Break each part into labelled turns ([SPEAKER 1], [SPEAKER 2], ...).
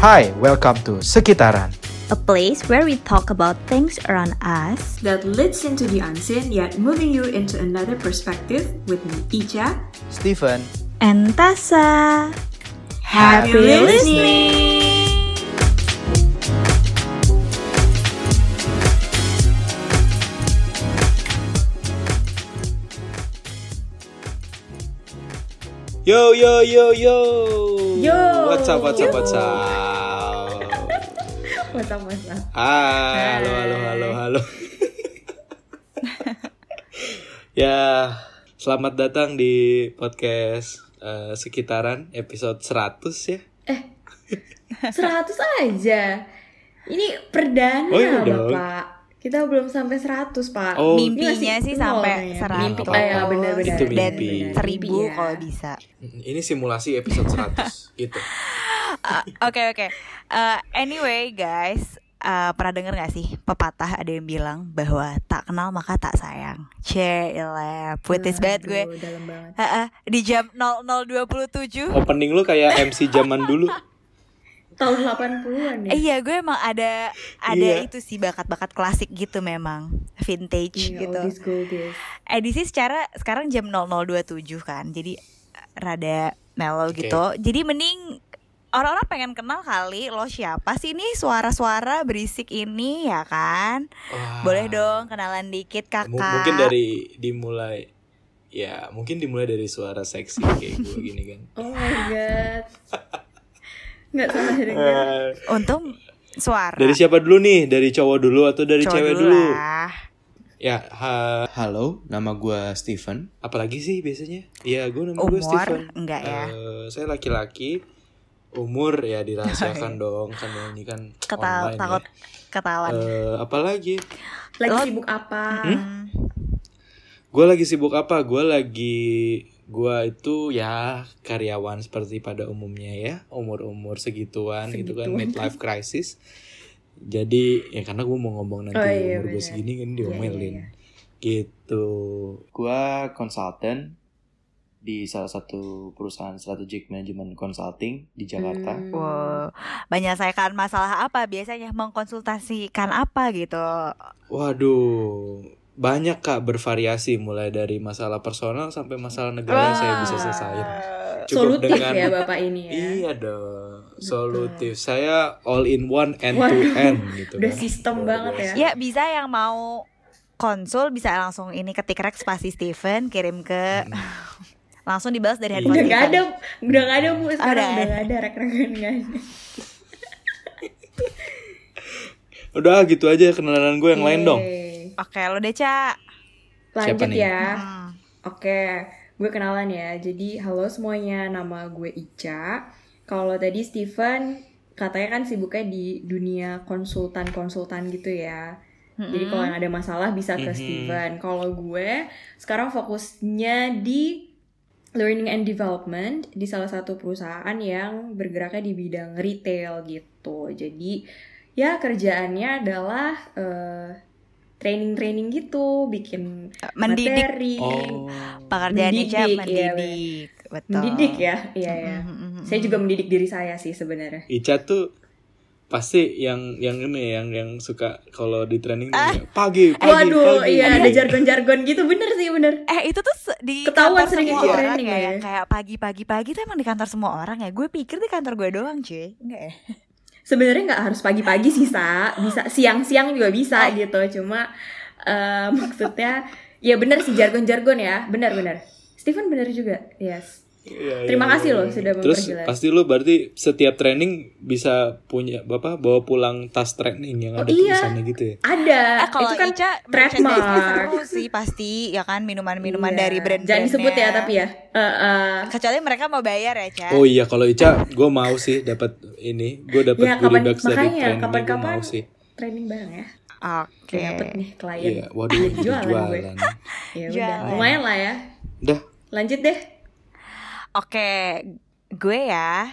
[SPEAKER 1] Hi, welcome to Sekitaran.
[SPEAKER 2] a place where we talk about things around us.
[SPEAKER 3] that leads into the unseen yet moving you into another perspective with me, Icha.
[SPEAKER 1] Stephen,
[SPEAKER 2] And Tasa.
[SPEAKER 3] Happy listening!
[SPEAKER 4] Yo yo yo yo.
[SPEAKER 3] Yo.
[SPEAKER 4] What's up what's up
[SPEAKER 3] Yo.
[SPEAKER 4] what's up.
[SPEAKER 3] What's up, what's up?
[SPEAKER 4] Ah, halo halo halo halo. ya, selamat datang di podcast eh, sekitaran episode 100 ya.
[SPEAKER 3] 100 aja. Ini perdana,
[SPEAKER 4] Oh, iya dong.
[SPEAKER 3] Kita belum sampai 100, Pak.
[SPEAKER 4] Oh.
[SPEAKER 3] Ini
[SPEAKER 2] Mimpinya sih
[SPEAKER 3] nol
[SPEAKER 2] sampai
[SPEAKER 3] kayaknya.
[SPEAKER 2] 100.
[SPEAKER 3] Mimpi, ah, ya, benar, benar.
[SPEAKER 4] Itu
[SPEAKER 2] Dan
[SPEAKER 4] mimpi.
[SPEAKER 2] seribu
[SPEAKER 3] Mimpi, ya.
[SPEAKER 2] kalau bisa.
[SPEAKER 4] Ini simulasi episode 100 gitu.
[SPEAKER 2] Ah, Oke oke. Eh, anyway guys, eh, pernah denger gak sih pepatah ada yang bilang bahwa tak kenal maka tak sayang. Cile, puitis banget gue.
[SPEAKER 3] Banget.
[SPEAKER 2] Heeh, di jam 0027
[SPEAKER 4] Opening lu kayak MC zaman dulu.
[SPEAKER 3] Tahun 80-an ya.
[SPEAKER 2] Eh, Iya, gue emang ada ada
[SPEAKER 4] Iya.
[SPEAKER 2] itu sih bakat-bakat klasik gitu memang, vintage
[SPEAKER 3] Iya,
[SPEAKER 2] gitu.
[SPEAKER 3] oldies goldies.
[SPEAKER 2] Edisi secara sekarang jam 0027 kan. Jadi rada mellow
[SPEAKER 4] Oke.
[SPEAKER 2] gitu. Jadi mending orang-orang pengen kenal kali lo siapa sih nih suara-suara berisik ini ya kan?
[SPEAKER 4] Wah.
[SPEAKER 2] Boleh dong kenalan dikit kakak.
[SPEAKER 4] Mu- mungkin dari dimulai ya mungkin dimulai dari suara seksi kayak gue gini kan.
[SPEAKER 3] Oh my god. Nggak salah dengar.
[SPEAKER 4] Eh,
[SPEAKER 2] Untung suara.
[SPEAKER 4] dari siapa dulu nih? Dari cowok dulu atau dari
[SPEAKER 2] Cowok
[SPEAKER 4] cewek dulu?
[SPEAKER 2] lah.
[SPEAKER 4] Ya, ha-
[SPEAKER 1] Halo, nama gue Steven.
[SPEAKER 4] apalagi sih biasanya? Iya, gue nama gue Steven.
[SPEAKER 2] enggak ya?
[SPEAKER 4] Eh, saya laki-laki. Umur ya dirahasiakan dong, kan ini kan
[SPEAKER 2] Ketawa
[SPEAKER 4] online
[SPEAKER 2] takut
[SPEAKER 4] ya.
[SPEAKER 2] ketahuan.
[SPEAKER 4] Eh, apalagi?
[SPEAKER 3] Lagi
[SPEAKER 2] Lo-
[SPEAKER 3] sibuk apa?
[SPEAKER 2] Hmm.
[SPEAKER 4] Gue lagi sibuk apa? Gue lagi gua itu ya karyawan seperti pada umumnya ya umur-umur segituan, gitu kan
[SPEAKER 3] Segituan.
[SPEAKER 4] midlife crisis jadi ya karena gue mau ngomong nanti
[SPEAKER 3] Oh, iya,
[SPEAKER 4] umur gue segini kan
[SPEAKER 3] Iya,
[SPEAKER 4] diomelin
[SPEAKER 3] iya,
[SPEAKER 4] gitu
[SPEAKER 1] Gue konsultan di salah satu perusahaan strategic management consulting di Jakarta.
[SPEAKER 3] Hmm.
[SPEAKER 2] Wow, menyelesaikan masalah apa biasanya mengkonsultasikan apa gitu.
[SPEAKER 4] Waduh, banyak kak bervariasi mulai dari masalah personal sampai masalah negara yang saya bisa selesaiin. Cukup
[SPEAKER 3] Solutif
[SPEAKER 4] dengan
[SPEAKER 3] ya Bapak ini ya.
[SPEAKER 4] Iya dong, solutif. Saya all in one end to end gitu.
[SPEAKER 3] udah
[SPEAKER 4] kan.
[SPEAKER 3] sistem
[SPEAKER 4] Luar
[SPEAKER 3] banget
[SPEAKER 4] biasa.
[SPEAKER 3] ya.
[SPEAKER 2] Ya bisa yang mau konsul bisa langsung ini ketik rek spasi Steven kirim ke langsung dibalas dari handphone
[SPEAKER 3] Udah nggak ada, udah nggak ada bu sekarang
[SPEAKER 2] udah.
[SPEAKER 3] udah nggak ada rek-rekan ada.
[SPEAKER 4] Udah gitu aja kenalan gue yang lain dong.
[SPEAKER 2] Oke, lo deh, Ca.
[SPEAKER 4] Siapa
[SPEAKER 3] Lanjut
[SPEAKER 4] nih?
[SPEAKER 3] ya.
[SPEAKER 2] Hmm.
[SPEAKER 3] Oke, gue kenalan ya. Jadi halo semuanya, nama gue Ica. Kalau tadi Steven katanya kan sibuknya di dunia konsultan-konsultan gitu ya. Jadi kalau yang ada masalah bisa ke
[SPEAKER 4] Mhm.
[SPEAKER 3] Steven. Kalau gue sekarang fokusnya di learning and development di salah satu perusahaan yang bergeraknya di bidang retail gitu. Jadi ya kerjaannya adalah eh, training-training gitu, bikin
[SPEAKER 2] Mendidik.
[SPEAKER 3] materi.
[SPEAKER 4] Oh,
[SPEAKER 2] Pekerjaan Ica
[SPEAKER 3] Mendidik, iya,
[SPEAKER 2] mendidik. Betul.
[SPEAKER 3] Mendidik ya, iya ya.
[SPEAKER 2] Mhm, mhm,
[SPEAKER 3] Saya juga mendidik diri saya sih sebenarnya.
[SPEAKER 4] Ica tuh pasti yang yang ini yang yang suka kalau di training
[SPEAKER 2] Ah.
[SPEAKER 4] ya, pagi pagi
[SPEAKER 3] Waduh,
[SPEAKER 4] pagi.
[SPEAKER 3] iya ada jargon-jargon gitu, bener sih bener.
[SPEAKER 2] Eh itu tuh di
[SPEAKER 3] Ketahuan
[SPEAKER 2] kantor
[SPEAKER 3] sering
[SPEAKER 2] semua
[SPEAKER 3] ikut
[SPEAKER 2] orang
[SPEAKER 3] training
[SPEAKER 2] ya,
[SPEAKER 3] ya.
[SPEAKER 2] kayak pagi-pagi pagi tuh emang di kantor semua orang ya. Gue pikir di kantor gue doang, cuy. Enggak ya?
[SPEAKER 3] Sebenarnya nggak harus pagi-pagi sih sa, bisa siang-siang juga bisa gitu. Cuma eh, maksudnya ya bener sih jargon-jargon ya, bener-bener. Steven bener juga, yes.
[SPEAKER 4] Iya,
[SPEAKER 3] Terima
[SPEAKER 4] iya,
[SPEAKER 3] kasih
[SPEAKER 4] iya.
[SPEAKER 3] loh sudah
[SPEAKER 4] Terus pasti lu berarti setiap training bisa punya bapak bawa pulang tas training yang
[SPEAKER 3] Oh,
[SPEAKER 4] ada
[SPEAKER 3] iya.
[SPEAKER 4] tulisannya gitu ya.
[SPEAKER 3] Ada,
[SPEAKER 2] Eh, kalau
[SPEAKER 3] itu kan
[SPEAKER 2] Ica
[SPEAKER 3] trademark.
[SPEAKER 2] sih pasti ya kan minuman-minuman
[SPEAKER 3] Iya.
[SPEAKER 2] dari brand
[SPEAKER 3] Jangan disebut ya tapi ya. Eh, eh,
[SPEAKER 2] Kecuali mereka mau bayar ya, Ca.
[SPEAKER 4] Oh iya kalau Ica gue mau sih dapat ini, gue dapat
[SPEAKER 3] ya
[SPEAKER 4] goodie
[SPEAKER 3] kapan
[SPEAKER 4] bags dari training gue
[SPEAKER 3] kapan-kapan
[SPEAKER 4] mau sih.
[SPEAKER 3] training bareng ya.
[SPEAKER 2] Oke.
[SPEAKER 3] Dapet nih klien.
[SPEAKER 4] Iya, waduh,
[SPEAKER 3] jualan,
[SPEAKER 4] jualan.
[SPEAKER 3] gue. Ya udah,
[SPEAKER 2] Jualan.
[SPEAKER 3] lumayan lah ya.
[SPEAKER 4] Udah,
[SPEAKER 3] Lanjut deh.
[SPEAKER 2] Oke, gue ya.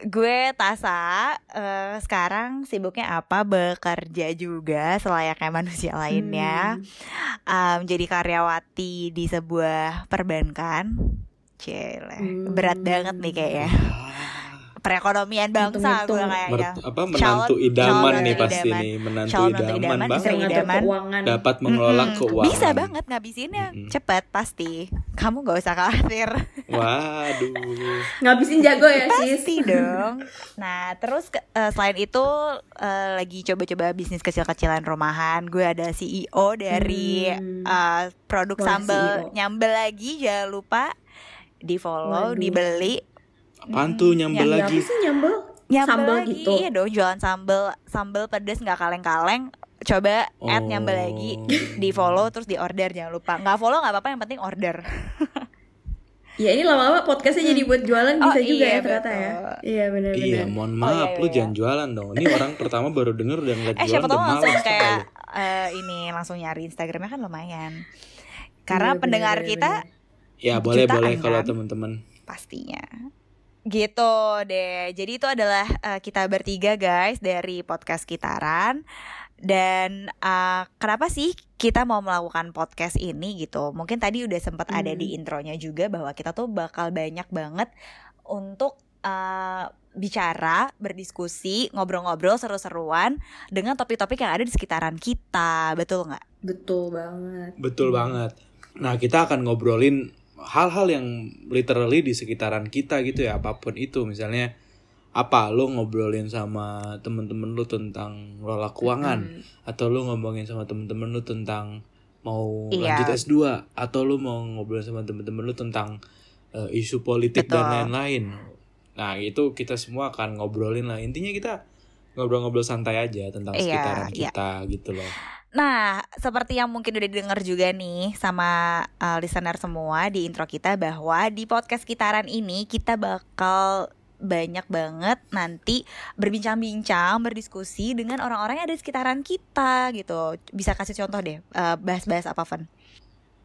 [SPEAKER 2] Gue Tasa, eh, sekarang sibuknya apa? Bekerja juga selayaknya manusia lainnya. Em, jadi karyawati di sebuah perbankan. Cile,
[SPEAKER 3] Hmm.
[SPEAKER 2] berat banget nih kayaknya. Perekonomian bangsa gue kayaknya.
[SPEAKER 4] Mert- apa menantu
[SPEAKER 2] Calon-
[SPEAKER 4] idaman
[SPEAKER 2] calon
[SPEAKER 4] nih
[SPEAKER 2] menantu
[SPEAKER 4] pasti
[SPEAKER 2] idaman.
[SPEAKER 4] nih menantu
[SPEAKER 2] Calon menantu
[SPEAKER 4] idaman
[SPEAKER 2] idaman
[SPEAKER 4] banget
[SPEAKER 3] ngatur
[SPEAKER 2] idaman.
[SPEAKER 3] keuangan.
[SPEAKER 4] dapat mengelola
[SPEAKER 2] Mm-mm.
[SPEAKER 4] keuangan
[SPEAKER 2] Bisa banget ngabisinnya
[SPEAKER 4] Mm-mm.
[SPEAKER 2] cepet pasti. Kamu gak usah khawatir.
[SPEAKER 4] waduh
[SPEAKER 3] Ngabisin jago ya sis.
[SPEAKER 2] Pasti dong. Nah, terus ke- eh, selain itu eh, lagi coba-coba bisnis kecil-kecilan rumahan. Gue ada CEO dari
[SPEAKER 3] Hmm.
[SPEAKER 2] eh, produk
[SPEAKER 3] Wah,
[SPEAKER 2] sambal
[SPEAKER 3] CEO.
[SPEAKER 2] nyambel lagi. Jangan lupa di follow,
[SPEAKER 3] Waduh.
[SPEAKER 2] dibeli.
[SPEAKER 4] Apaan tuh nyambel
[SPEAKER 3] Ya,
[SPEAKER 4] lagi
[SPEAKER 3] apa sih nyambel?
[SPEAKER 2] Nyambel
[SPEAKER 3] Sambal
[SPEAKER 2] lagi,
[SPEAKER 3] gitu.
[SPEAKER 2] iya dong. Jualan sambel, sambel pedes nggak kaleng-kaleng. Coba add nyambel
[SPEAKER 4] Oh.
[SPEAKER 2] lagi, di follow terus di order jangan lupa. Nggak follow nggak apa-apa, yang penting order.
[SPEAKER 3] Ya ini lama-lama podcastnya jadi buat jualan
[SPEAKER 2] Oh,
[SPEAKER 3] bisa juga
[SPEAKER 2] iya,
[SPEAKER 3] ya ternyata ya. Iya benar-benar.
[SPEAKER 4] Iya, mohon
[SPEAKER 2] Oh,
[SPEAKER 4] maaf,
[SPEAKER 2] iya,
[SPEAKER 4] lu
[SPEAKER 2] iya.
[SPEAKER 4] jangan jualan dong. Ini orang pertama baru denger dan nggak
[SPEAKER 2] Eh
[SPEAKER 4] jualan
[SPEAKER 2] siapa tahu langsung kayak eh, ini langsung nyari Instagramnya kan lumayan. Karena
[SPEAKER 3] Iya,
[SPEAKER 2] pendengar
[SPEAKER 3] bener,
[SPEAKER 2] kita
[SPEAKER 4] Ya boleh boleh kalau
[SPEAKER 2] kan?
[SPEAKER 4] teman-teman.
[SPEAKER 2] pastinya. Gitu deh. Jadi itu adalah eh, kita bertiga guys dari podcast Kitaran. Dan eh, kenapa sih kita mau melakukan podcast ini gitu? Mungkin tadi udah sempat ada
[SPEAKER 3] Hmm.
[SPEAKER 2] di intronya juga bahwa kita tuh bakal banyak banget untuk eh, bicara, berdiskusi, ngobrol-ngobrol seru-seruan dengan topik-topik yang ada di sekitaran kita, betul nggak?
[SPEAKER 3] Betul banget.
[SPEAKER 4] Betul banget. Nah, kita akan ngobrolin hal-hal yang literally di sekitaran kita gitu ya, apa pun itu. Misalnya apa lu ngobrolin sama temen-temen lu tentang lola keuangan
[SPEAKER 3] Hmm.
[SPEAKER 4] atau lu ngomongin sama temen-temen lu tentang mau
[SPEAKER 2] Iya.
[SPEAKER 4] lanjut S2 atau lu mau ngobrolin sama temen-temen lu tentang eh, isu politik dan
[SPEAKER 2] Betul.
[SPEAKER 4] lain-lain. Nah, itu kita semua akan ngobrolin lah. Intinya kita ngobrol-ngobrol santai aja tentang
[SPEAKER 2] Iya,
[SPEAKER 4] sekitaran
[SPEAKER 2] iya.
[SPEAKER 4] kita gitu loh.
[SPEAKER 2] Nah, seperti yang mungkin udah denger juga nih sama uh, listener semua di intro kita bahwa di podcast Kitaran ini kita bakal banyak banget nanti berbincang-bincang, berdiskusi dengan orang-orang yang ada di sekitaran kita gitu. Bisa kasih contoh deh, uh, bahas-bahas apa, Van?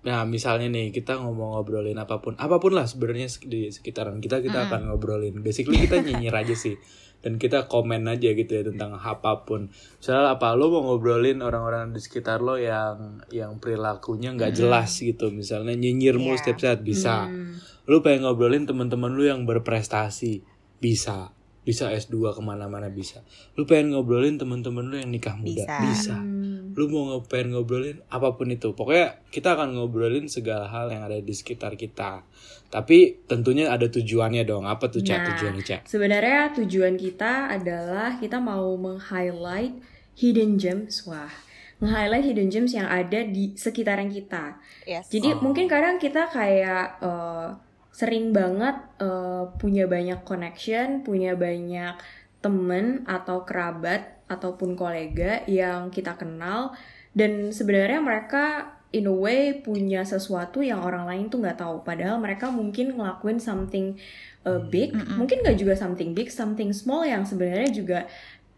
[SPEAKER 4] Nah, misalnya nih kita ngomong ngobrolin apa pun, apa pun lah sebenarnya di sekitaran kita kita
[SPEAKER 2] Mm-mm.
[SPEAKER 4] akan ngobrolin. Basically kita nyinyir aja sih. Dan kita komen aja gitu ya tentang apa pun. Misalnya apa lo mau ngobrolin orang-orang di sekitar lo yang yang perilakunya nggak jelas gitu. Misalnya nyinyir mulu
[SPEAKER 2] Iya.
[SPEAKER 4] setiap saat bisa.
[SPEAKER 3] Hmm.
[SPEAKER 4] Lu pengen ngobrolin teman-teman lu yang berprestasi bisa. Bisa S2 ke mana-mana bisa. Lu pengen ngobrolin teman-teman lu yang nikah muda
[SPEAKER 2] Bisa.
[SPEAKER 4] bisa
[SPEAKER 3] Hmm.
[SPEAKER 4] Lu mau pengen ngobrolin apa pun itu pokoknya kita akan ngobrolin segala hal yang ada di sekitar kita tapi tentunya ada tujuannya dong apa tuh cak
[SPEAKER 3] Nah.
[SPEAKER 4] tujuannya cak
[SPEAKER 3] Sebenarnya tujuan kita adalah kita mau meng-highlight hidden gems. Wah, nge-highlight hidden gems yang ada di sekitaran kita.
[SPEAKER 2] Yes.
[SPEAKER 3] Jadi
[SPEAKER 4] Oh.
[SPEAKER 3] mungkin kadang kita kayak eh, sering banget eh, punya banyak connection, punya banyak temen atau kerabat ataupun kolega yang kita kenal dan sebenarnya mereka in a way punya sesuatu yang orang lain tuh nggak tahu. Padahal mereka mungkin ngelakuin something uh, big,
[SPEAKER 2] Mm-mm.
[SPEAKER 3] mungkin nggak juga something big, something small yang sebenarnya juga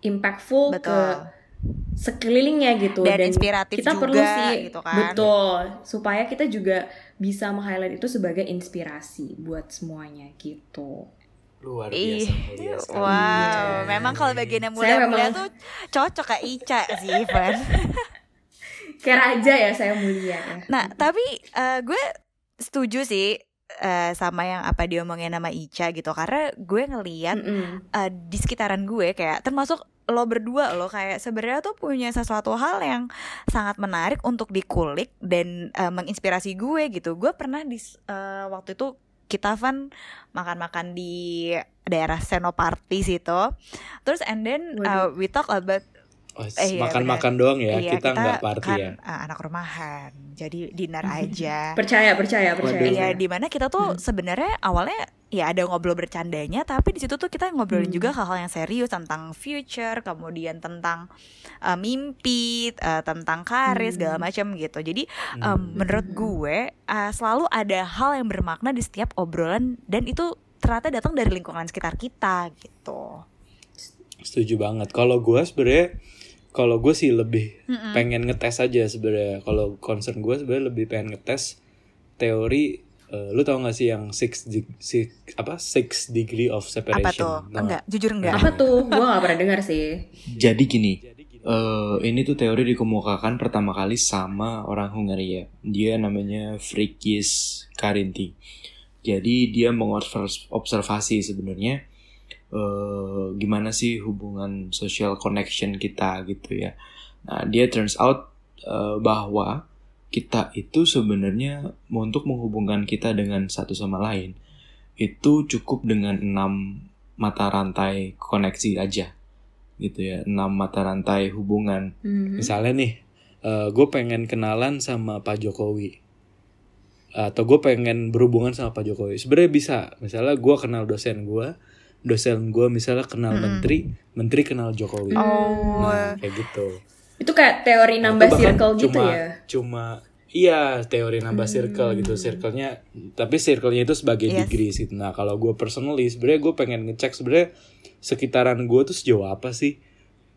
[SPEAKER 3] impactful ke
[SPEAKER 2] Betul.
[SPEAKER 3] sekelilingnya gitu
[SPEAKER 2] Dan inspiratif
[SPEAKER 3] kita
[SPEAKER 2] juga,
[SPEAKER 3] perlu sih
[SPEAKER 2] gitu kan.
[SPEAKER 3] betul supaya kita juga bisa meng-highlight itu sebagai inspirasi buat semuanya gitu
[SPEAKER 4] luar
[SPEAKER 2] Ih,
[SPEAKER 4] biasa mulia sekali
[SPEAKER 2] wow,
[SPEAKER 3] Iya.
[SPEAKER 2] memang kalau bagian yang
[SPEAKER 3] Saya
[SPEAKER 2] mulia-mulia
[SPEAKER 3] memang-
[SPEAKER 2] tuh cocok kayak Ica sih, Van.
[SPEAKER 3] kayak raja ya saya mulia ya
[SPEAKER 2] Nah, tapi eh, gue setuju sih eh, sama yang apa diomongin sama Ica gitu karena gue ngeliat
[SPEAKER 3] Mm-mm.
[SPEAKER 2] eh, di sekitaran gue kayak termasuk lo berdua lo kayak sebenarnya tuh punya sesuatu hal yang sangat menarik untuk dikulik dan eh, menginspirasi gue gitu. Gue pernah di eh, waktu itu kita Van makan-makan di daerah Senoparty situ. Terus and then uh, we talk about
[SPEAKER 4] Oh,
[SPEAKER 2] Eh, iya,
[SPEAKER 4] makan-makan doang ya
[SPEAKER 2] iya,
[SPEAKER 4] kita nggak party
[SPEAKER 2] kan
[SPEAKER 4] ya
[SPEAKER 2] uh, anak rumahan. Jadi dinner aja.
[SPEAKER 3] percaya percaya percaya.
[SPEAKER 2] Iya, di mana kita tuh sebenarnya awalnya ya ada ngobrol bercandanya, tapi di situ tuh kita ngobrolin
[SPEAKER 3] Hmm.
[SPEAKER 2] juga hal-hal yang serius tentang future, kemudian tentang uh, mimpi, uh, tentang karir
[SPEAKER 3] Hmm.
[SPEAKER 2] segala macam gitu. Jadi um,
[SPEAKER 4] Hmm.
[SPEAKER 2] menurut gue uh, selalu ada hal yang bermakna di setiap obrolan dan itu ternyata datang dari lingkungan sekitar kita gitu.
[SPEAKER 4] setuju banget kalau gue sebenarnya kalau gue sih lebih
[SPEAKER 2] Mm-mm.
[SPEAKER 4] pengen ngetes aja sebenarnya kalau concern gue sebenarnya lebih pengen ngetes teori eh, lu tau gak sih yang six, de- six apa six degree of separation
[SPEAKER 2] Apa tuh?
[SPEAKER 4] Tau nggak?
[SPEAKER 2] Enggak, jujur enggak.
[SPEAKER 3] apa tuh gua nggak pernah dengar sih
[SPEAKER 1] Jadi gini, eh, ini tuh teori dikemukakan pertama kali sama orang Hungaria. Dia namanya Frikis Karinti. Jadi dia mengobservasi sebenarnya eh, gimana sih hubungan social connection kita gitu ya. Nah, dia turns out eh, bahwa kita itu sebenarnya untuk menghubungkan kita dengan satu sama lain itu cukup dengan enam mata rantai koneksi aja gitu ya enam mata rantai hubungan
[SPEAKER 3] Mhm.
[SPEAKER 4] Misalnya nih, gue pengen kenalan sama Pak Jokowi, atau gue pengen berhubungan sama Pak Jokowi. Sebenarnya bisa. Misalnya gue kenal dosen gue, dosen gue misalnya kenal menteri, menteri kenal Jokowi.
[SPEAKER 2] Oh.
[SPEAKER 4] Nah, kayak gitu.
[SPEAKER 3] Itu kayak teori
[SPEAKER 4] Nah,
[SPEAKER 3] nambah
[SPEAKER 4] bahkan
[SPEAKER 3] circle gitu
[SPEAKER 4] cuma,
[SPEAKER 3] ya.
[SPEAKER 4] Cuma iya teori nambah circle gitu. Circle-nya tapi circle-nya itu sebagai
[SPEAKER 2] Yes.
[SPEAKER 4] degrees gitu. Nah, kalau gue personally sebenarnya gue pengen ngecek sebenarnya sekitaran gue tuh sejauh apa sih?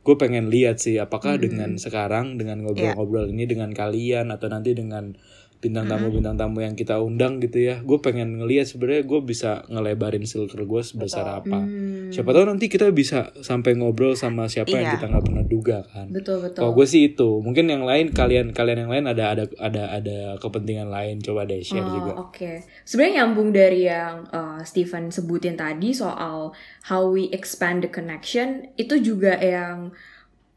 [SPEAKER 4] Gue pengen lihat sih apakah dengan sekarang dengan ngobrol-ngobrol ini dengan kalian atau nanti dengan bintang tamu bintang tamu yang kita undang gitu ya. Gue pengen ngelihat sebenarnya gue bisa ngelebarin circle gue sebesar apa. Siapa tahu nanti kita bisa sampai ngobrol sama siapa yang
[SPEAKER 2] Iya.
[SPEAKER 4] kita nggak pernah duga kan.
[SPEAKER 3] Betul betul.
[SPEAKER 4] Kalau gue sih itu, mungkin yang lain kalian kalian yang lain ada ada ada ada kepentingan lain coba deh share
[SPEAKER 3] Oh,
[SPEAKER 4] juga.
[SPEAKER 3] Oke, sebenarnya nyambung dari yang uh, Stephen sebutin tadi soal how we expand the connection itu juga yang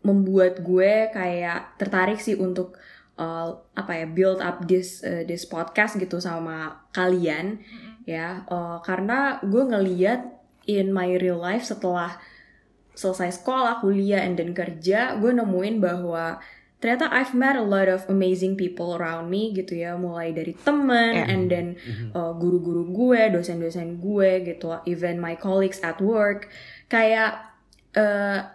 [SPEAKER 3] membuat gue kayak tertarik sih untuk uh, apa ya build up this uh, this podcast gitu sama kalian ya. Uh, karena gue ngeliat in my real life setelah selesai sekolah, kuliah, and then kerja, gue nemuin bahwa ternyata I've met a lot of amazing people around me gitu ya, mulai dari temen,
[SPEAKER 2] Yeah.
[SPEAKER 3] and then uh, guru-guru gue, dosen-dosen gue gitu, even my colleagues at work, kayak uh,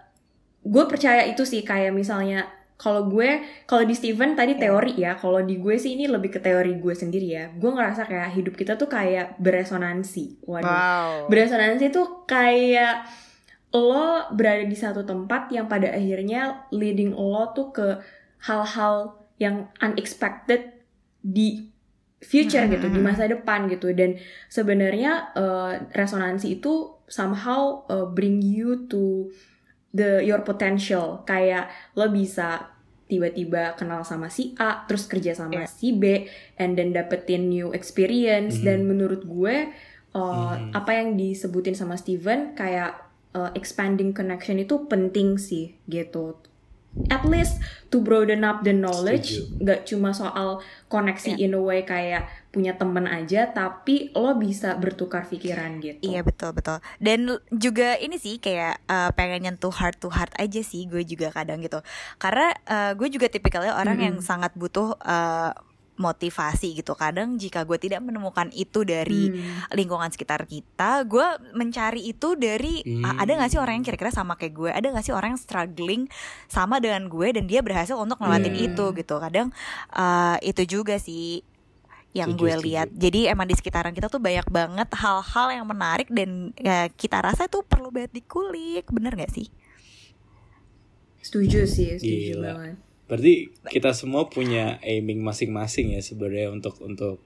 [SPEAKER 3] gue percaya itu sih kayak misalnya kalau gue kalau di Steven tadi teori ya kalau di gue sih ini lebih ke teori gue sendiri ya. Gue ngerasa kayak hidup kita tuh kayak beresonansi. Waduh.
[SPEAKER 2] Wow.
[SPEAKER 3] beresonansi tuh kayak lo berada di satu tempat yang pada akhirnya leading lo tuh ke hal-hal yang unexpected di future
[SPEAKER 2] Hmm,
[SPEAKER 3] gitu di masa depan gitu. Dan sebenarnya eh, resonansi itu somehow eh, bring you to the your potential kayak lo bisa tiba-tiba kenal sama si A terus kerja sama
[SPEAKER 2] Iya.
[SPEAKER 3] si B and then dapetin new experience
[SPEAKER 4] Mhm.
[SPEAKER 3] dan menurut gue uh,
[SPEAKER 4] Mhm.
[SPEAKER 3] apa yang disebutin sama Steven kayak uh, expanding connection itu penting sih gitu at least to broaden up the knowledge
[SPEAKER 4] Setuju.
[SPEAKER 3] nggak cuma soal koneksi in a way kayak punya temen aja tapi lo bisa bertukar pikiran gitu
[SPEAKER 2] Iya betul betul. Dan juga ini sih kayak eh, pengen nyentuh heart to heart aja sih gue juga kadang gitu. Karena eh, gue juga tipikalnya orang yang sangat butuh eh, motivasi gitu. Kadang jika gue tidak menemukan itu dari
[SPEAKER 3] Hmm.
[SPEAKER 2] lingkungan sekitar kita, gue mencari itu dari
[SPEAKER 4] Hmm.
[SPEAKER 2] "Ah, ada gak sih orang yang kira-kira sama kayak gue? Ada gak sih orang yang struggling sama dengan gue dan dia berhasil untuk ngelewatin
[SPEAKER 4] Iya.
[SPEAKER 2] itu gitu. Kadang eh, itu juga sih yang
[SPEAKER 4] Setuju,
[SPEAKER 2] gue
[SPEAKER 4] setuju.
[SPEAKER 2] lihat. Jadi emang di sekitaran kita tuh banyak banget hal-hal yang menarik dan ya, kita rasa tuh perlu banget dikulik, bener gak sih?
[SPEAKER 3] setuju sih setuju
[SPEAKER 4] Gila.
[SPEAKER 3] banget
[SPEAKER 4] Berarti kita semua punya aiming masing-masing ya sebenarnya untuk untuk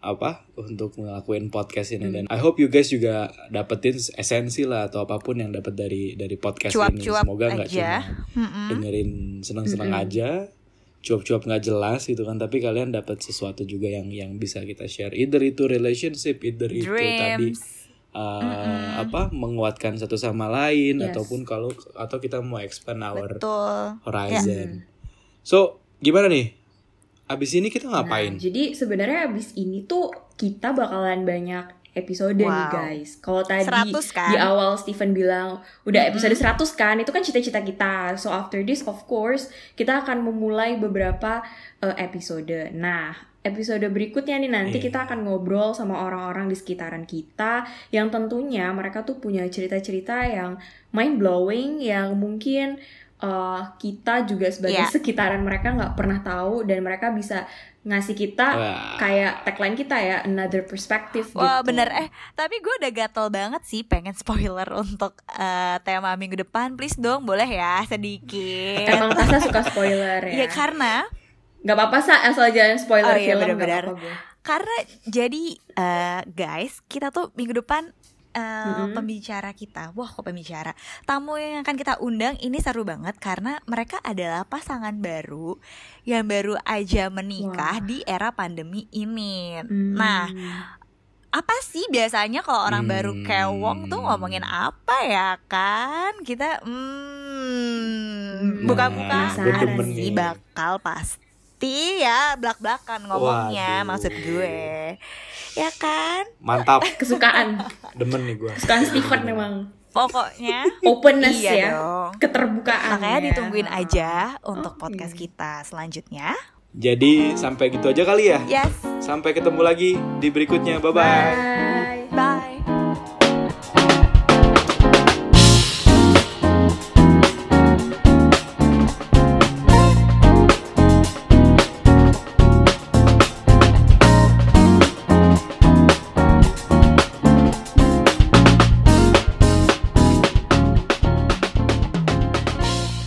[SPEAKER 4] apa? Untuk ngelakuin podcast ini. Dan I hope you guys juga dapetin esensi lah atau apa pun yang dapat dari dari podcast ini.
[SPEAKER 2] Cuap-cuap
[SPEAKER 4] semoga nggak cuma dengerin seneng-seneng aja. Cuap-cuap nggak jelas gitu kan tapi kalian dapat sesuatu juga yang yang bisa kita share. Either itu relationship either itu tadi uh, apa? Menguatkan satu sama lain
[SPEAKER 3] Yes.
[SPEAKER 4] ataupun kalau atau kita mau expand our
[SPEAKER 2] Betul.
[SPEAKER 4] horizon. So, gimana nih? Abis ini kita ngapain?
[SPEAKER 3] Nah, jadi sebenarnya abis ini tuh kita bakalan banyak episode nih
[SPEAKER 2] Wow.
[SPEAKER 3] guys. Kalau tadi
[SPEAKER 2] 100 kan?
[SPEAKER 3] di awal Steven bilang udah episode 100 kan, itu kan cita-cita kita. So after this of course kita akan memulai beberapa uh, episode. Nah, episode berikutnya nih nanti
[SPEAKER 4] Iya.
[SPEAKER 3] kita akan ngobrol sama orang-orang di sekitaran kita yang tentunya mereka tuh punya cerita-cerita yang mind blowing yang mungkin uh, kita juga sebagai
[SPEAKER 2] Iya.
[SPEAKER 3] sekitaran mereka nggak pernah tahu dan mereka bisa ngasih kita
[SPEAKER 4] Wah.
[SPEAKER 3] kayak tagline kita ya another perspective
[SPEAKER 2] Wah
[SPEAKER 3] gitu.
[SPEAKER 2] bener eh tapi gue udah gatel banget sih pengen spoiler untuk eh, tema minggu depan please dong boleh ya sedikit
[SPEAKER 3] Emang Tasa suka spoiler ya.
[SPEAKER 2] ya karena
[SPEAKER 3] Gak apa-apa sa asal jangan spoiler
[SPEAKER 2] Oh iya,
[SPEAKER 3] film gak apa-apa gue.
[SPEAKER 2] karena jadi eh, guys kita tuh minggu depan eh,
[SPEAKER 3] Mm-mm.
[SPEAKER 2] pembicara kita wah kok pembicara tamu yang akan kita undang ini seru banget karena mereka adalah pasangan baru yang baru aja menikah
[SPEAKER 3] Wah.
[SPEAKER 2] di era pandemi ini
[SPEAKER 3] Hmm.
[SPEAKER 2] nah apa sih biasanya kalau orang
[SPEAKER 4] Hmm.
[SPEAKER 2] baru kewong tuh ngomongin apa ya kan? Kita hmm, buka-buka
[SPEAKER 3] penasaran
[SPEAKER 2] bukaan
[SPEAKER 4] nih.
[SPEAKER 2] sih bakal pasti ya belak-belakan ngomongnya
[SPEAKER 4] Waduh.
[SPEAKER 2] maksud gue. Ya kan?
[SPEAKER 4] Mantap,
[SPEAKER 3] Kesukaan.
[SPEAKER 4] demen nih gue.
[SPEAKER 3] Kesukaan Steven memang.
[SPEAKER 2] Pokoknya
[SPEAKER 3] Openness
[SPEAKER 2] iya
[SPEAKER 3] ya.
[SPEAKER 2] dong.
[SPEAKER 3] Keterbukaan.
[SPEAKER 2] Makanya
[SPEAKER 3] ya.
[SPEAKER 2] ditungguin aja untuk
[SPEAKER 3] Oke.
[SPEAKER 2] podcast kita selanjutnya.
[SPEAKER 4] Jadi sampai gitu aja kali ya.
[SPEAKER 2] Yes.
[SPEAKER 4] Sampai ketemu lagi di berikutnya. Bye bye.
[SPEAKER 3] Bye.